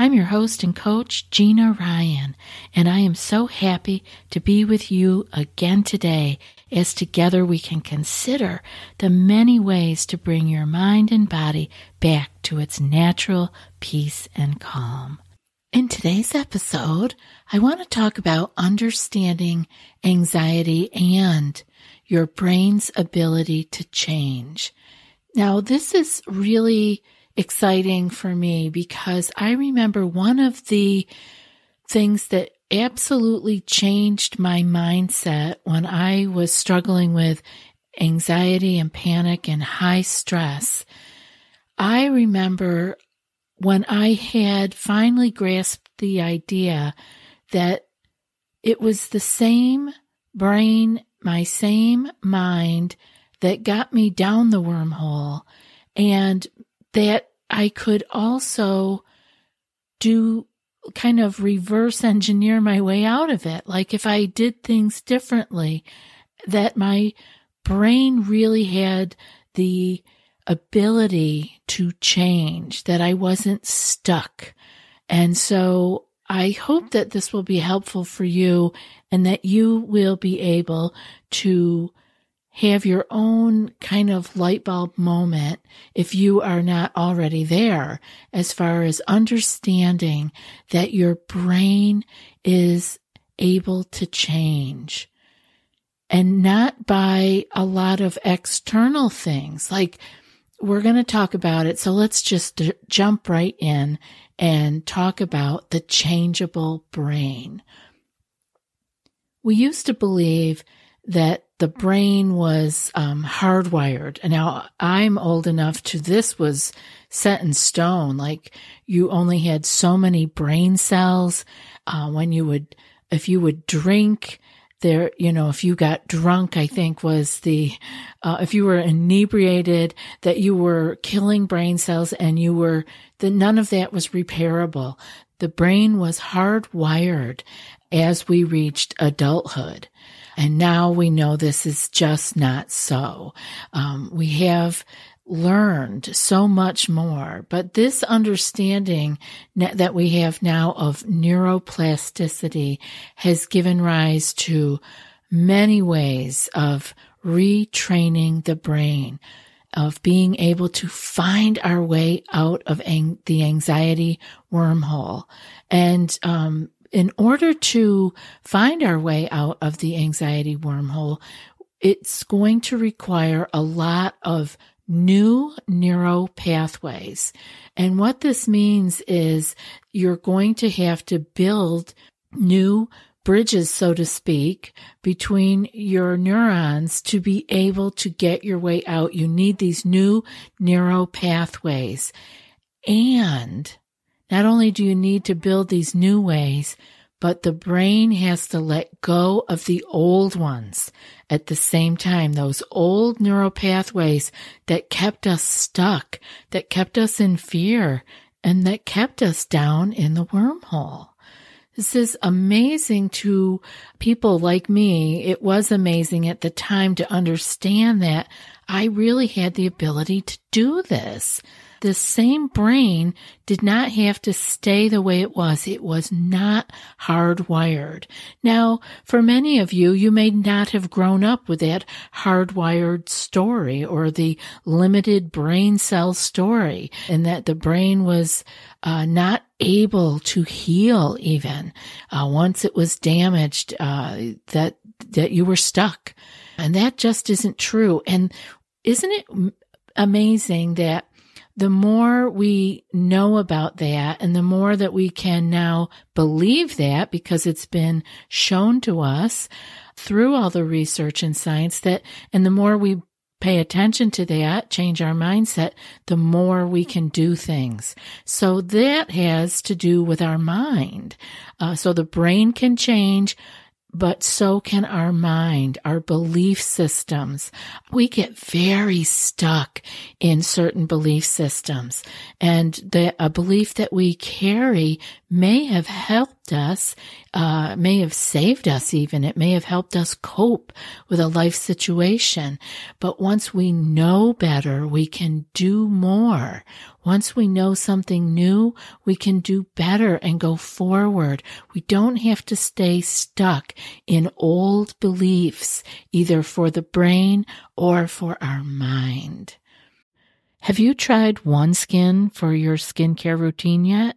I'm your host and coach, Gina Ryan, and I am so happy to be with you again today as together we can consider the many ways to bring your mind and body back to its natural peace and calm. In today's episode, I want to talk about understanding anxiety and your brain's ability to change. Now, this is really exciting for me because I remember one of the things that absolutely changed my mindset when I was struggling with anxiety and panic and high stress. I remember when I had finally grasped the idea that it was the same brain, my same mind that got me down the wormhole and that I could also do kind of reverse engineer my way out of it. Like if I did things differently, that my brain really had the ability to change, that I wasn't stuck. And so I hope that this will be helpful for you and that you will be able to have your own kind of light bulb moment if you are not already there as far as understanding that your brain is able to change and not by a lot of external things like we're going to talk about it. So let's just d- jump right in and talk about the changeable brain. We used to believe that the brain was um, hardwired. And now I'm old enough to this was set in stone. Like you only had so many brain cells. Uh, when you would, if you would drink, there, you know, if you got drunk, I think was the, uh, if you were inebriated, that you were killing brain cells and you were, that none of that was repairable. The brain was hardwired as we reached adulthood. And now we know this is just not so. Um, we have learned so much more, but this understanding that we have now of neuroplasticity has given rise to many ways of retraining the brain, of being able to find our way out of ang- the anxiety wormhole. And um, in order to find our way out of the anxiety wormhole, it's going to require a lot of new neuro pathways. And what this means is you're going to have to build new bridges, so to speak, between your neurons to be able to get your way out. You need these new neuro pathways. And not only do you need to build these new ways, but the brain has to let go of the old ones at the same time. Those old neural pathways that kept us stuck, that kept us in fear, and that kept us down in the wormhole. This is amazing to people like me. It was amazing at the time to understand that I really had the ability to do this the same brain did not have to stay the way it was. It was not hardwired. Now, for many of you, you may not have grown up with that hardwired story or the limited brain cell story and that the brain was uh, not able to heal even uh, once it was damaged uh, that that you were stuck and that just isn't true and isn't it amazing that the more we know about that and the more that we can now believe that because it's been shown to us through all the research and science that, and the more we pay attention to that, change our mindset, the more we can do things. So that has to do with our mind. Uh, so the brain can change but so can our mind, our belief systems. We get very stuck in certain belief systems and the, a belief that we carry may have helped us, uh, may have saved us even. It may have helped us cope with a life situation. But once we know better, we can do more. Once we know something new, we can do better and go forward. We don't have to stay stuck in old beliefs, either for the brain or for our mind. Have you tried OneSkin for your skincare routine yet?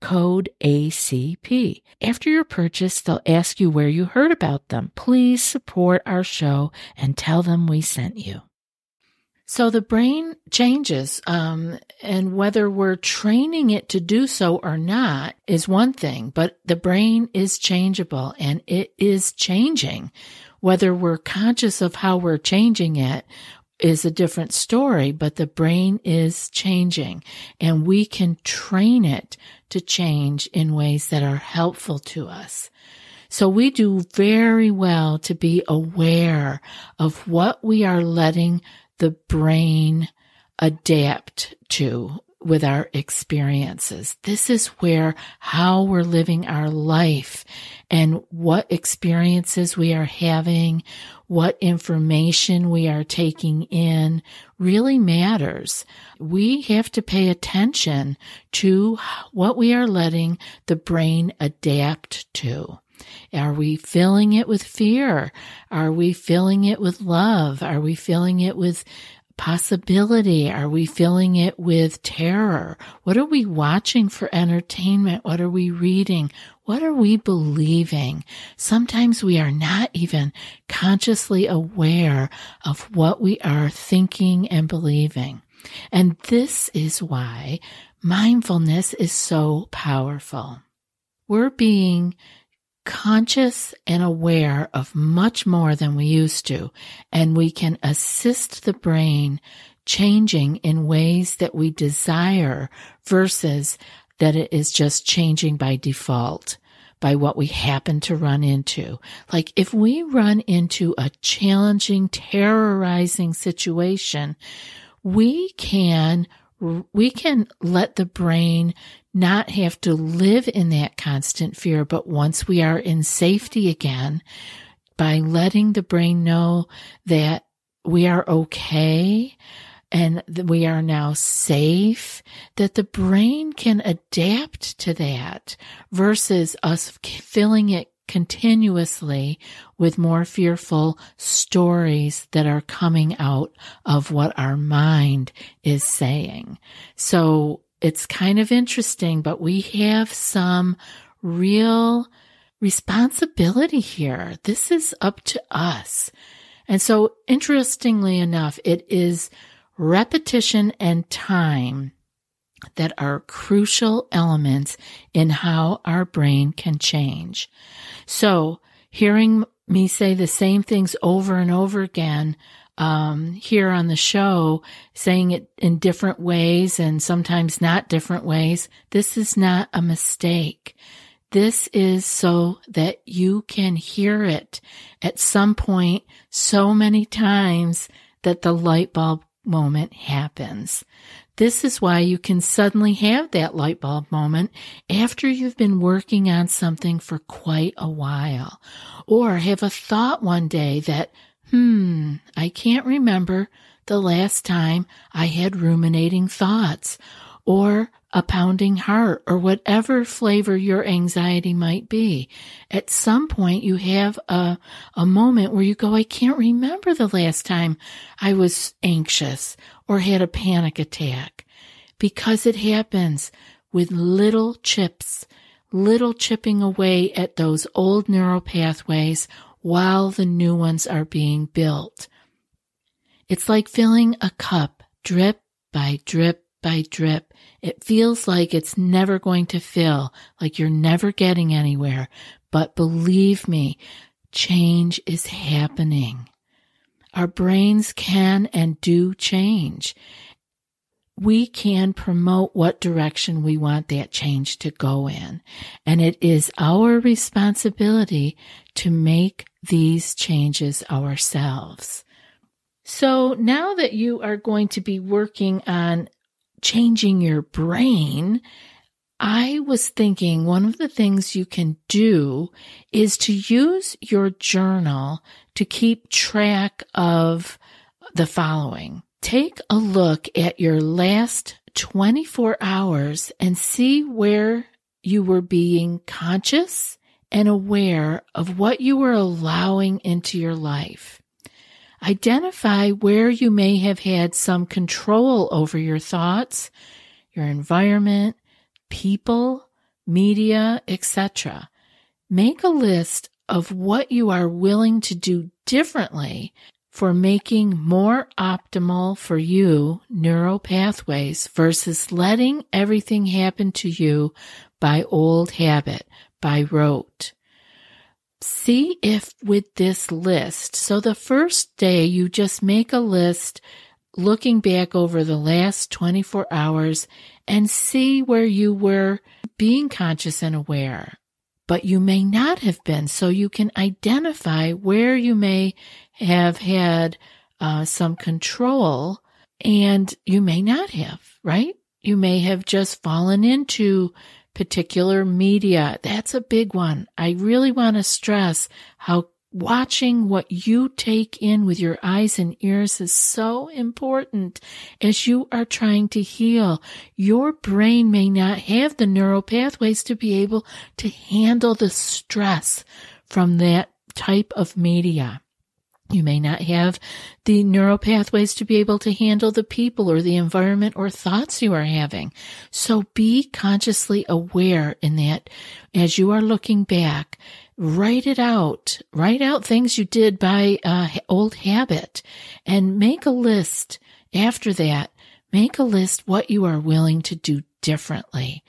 code ACP. After your purchase, they'll ask you where you heard about them. Please support our show and tell them we sent you. So the brain changes, um, and whether we're training it to do so or not is one thing, but the brain is changeable and it is changing. Whether we're conscious of how we're changing it is a different story, but the brain is changing and we can train it to change in ways that are helpful to us. So we do very well to be aware of what we are letting the brain adapt to with our experiences. This is where how we're living our life and what experiences we are having, what information we are taking in really matters. We have to pay attention to what we are letting the brain adapt to. Are we filling it with fear? Are we filling it with love? Are we filling it with possibility? Are we filling it with terror? What are we watching for entertainment? What are we reading? What are we believing? Sometimes we are not even consciously aware of what we are thinking and believing. And this is why mindfulness is so powerful. We're being conscious and aware of much more than we used to, and we can assist the brain changing in ways that we desire versus that it is just changing by default by what we happen to run into. Like if we run into a challenging, terrorizing situation, we can we can let the brain not have to live in that constant fear, but once we are in safety again, by letting the brain know that we are okay and we are now safe, that the brain can adapt to that versus us filling it continuously with more fearful stories that are coming out of what our mind is saying. So it's kind of interesting, but we have some real responsibility here. This is up to us. And so interestingly enough, it is repetition and time that are crucial elements in how our brain can change. So hearing me say the same things over and over again um, here on the show, saying it in different ways and sometimes not different ways. This is not a mistake. This is so that you can hear it at some point so many times that the light bulb moment happens. This is why you can suddenly have that light bulb moment after you've been working on something for quite a while, or have a thought one day that, hmm, I can't remember the last time I had ruminating thoughts, or a pounding heart, or whatever flavor your anxiety might be. At some point, you have a, a moment where you go, I can't remember the last time I was anxious or had a panic attack because it happens with little chips, little chipping away at those old neural pathways while the new ones are being built. It's like filling a cup drip by drip by drip. It feels like it's never going to fill, like you're never getting anywhere. But believe me, change is happening. Our brains can and do change. We can promote what direction we want that change to go in. And it is our responsibility to make these changes ourselves. So now that you are going to be working on changing your brain, I was thinking one of the things you can do is to use your journal to keep track of the following. Take a look at your last 24 hours and see where you were being conscious and aware of what you were allowing into your life. Identify where you may have had some control over your thoughts, your environment, people, media, etc. Make a list of what you are willing to do differently for making more optimal for you neural pathways versus letting everything happen to you by old habit, by rote see if with this list, so the first day you just make a list looking back over the last 24 hours and see where you were being conscious and aware. But you may not have been, so you can identify where you may have had uh, some control and you may not have, right? You may have just fallen into particular media. That's a big one. I really want to stress how watching what you take in with your eyes and ears is so important as you are trying to heal. Your brain may not have the neural pathways to be able to handle the stress from that type of media. You may not have the neural pathways to be able to handle the people or the environment or thoughts you are having. So be consciously aware in that as you are looking back, write it out, write out things you did by uh, old habit and make a list after that. Make a list what you are willing to do differently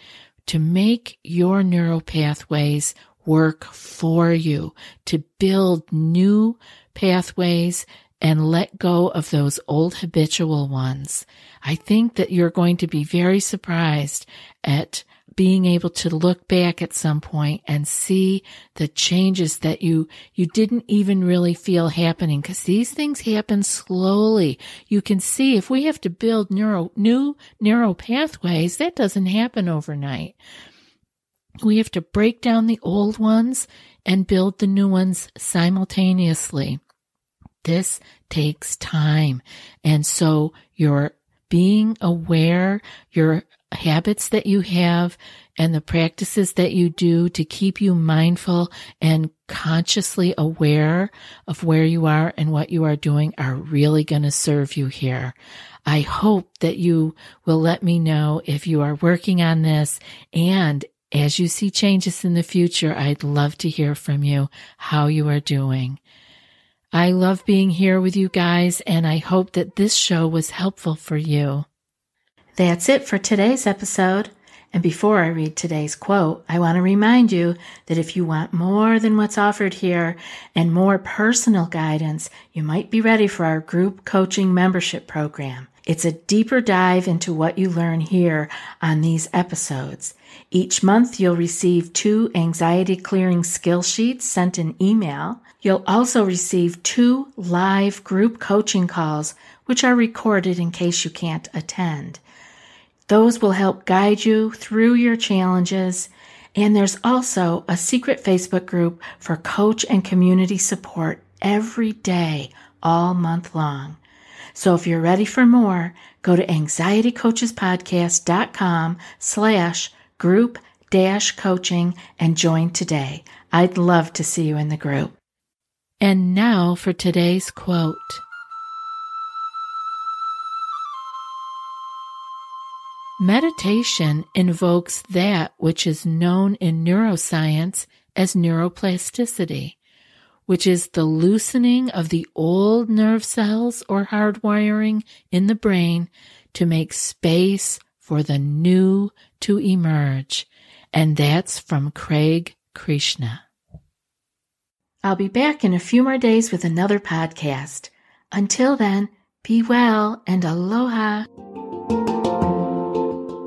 to make your neural pathways work for you, to build new pathways and let go of those old habitual ones. I think that you're going to be very surprised at being able to look back at some point and see the changes that you you didn't even really feel happening because these things happen slowly. You can see if we have to build neuro new neural pathways, that doesn't happen overnight. We have to break down the old ones and build the new ones simultaneously. This takes time. And so your being aware, your habits that you have and the practices that you do to keep you mindful and consciously aware of where you are and what you are doing are really going to serve you here. I hope that you will let me know if you are working on this and as you see changes in the future, I'd love to hear from you how you are doing. I love being here with you guys, and I hope that this show was helpful for you. That's it for today's episode. And before I read today's quote, I want to remind you that if you want more than what's offered here and more personal guidance, you might be ready for our group coaching membership program. It's a deeper dive into what you learn here on these episodes. Each month, you'll receive two anxiety clearing skill sheets sent in email. You'll also receive two live group coaching calls, which are recorded in case you can't attend. Those will help guide you through your challenges. And there's also a secret Facebook group for coach and community support every day, all month long. So if you're ready for more, go to anxietycoachespodcast.com slash group dash coaching and join today. I'd love to see you in the group. And now for today's quote. Meditation invokes that which is known in neuroscience as neuroplasticity which is the loosening of the old nerve cells or hardwiring in the brain to make space for the new to emerge. And that's from Craig Krishna. I'll be back in a few more days with another podcast. Until then, be well and aloha.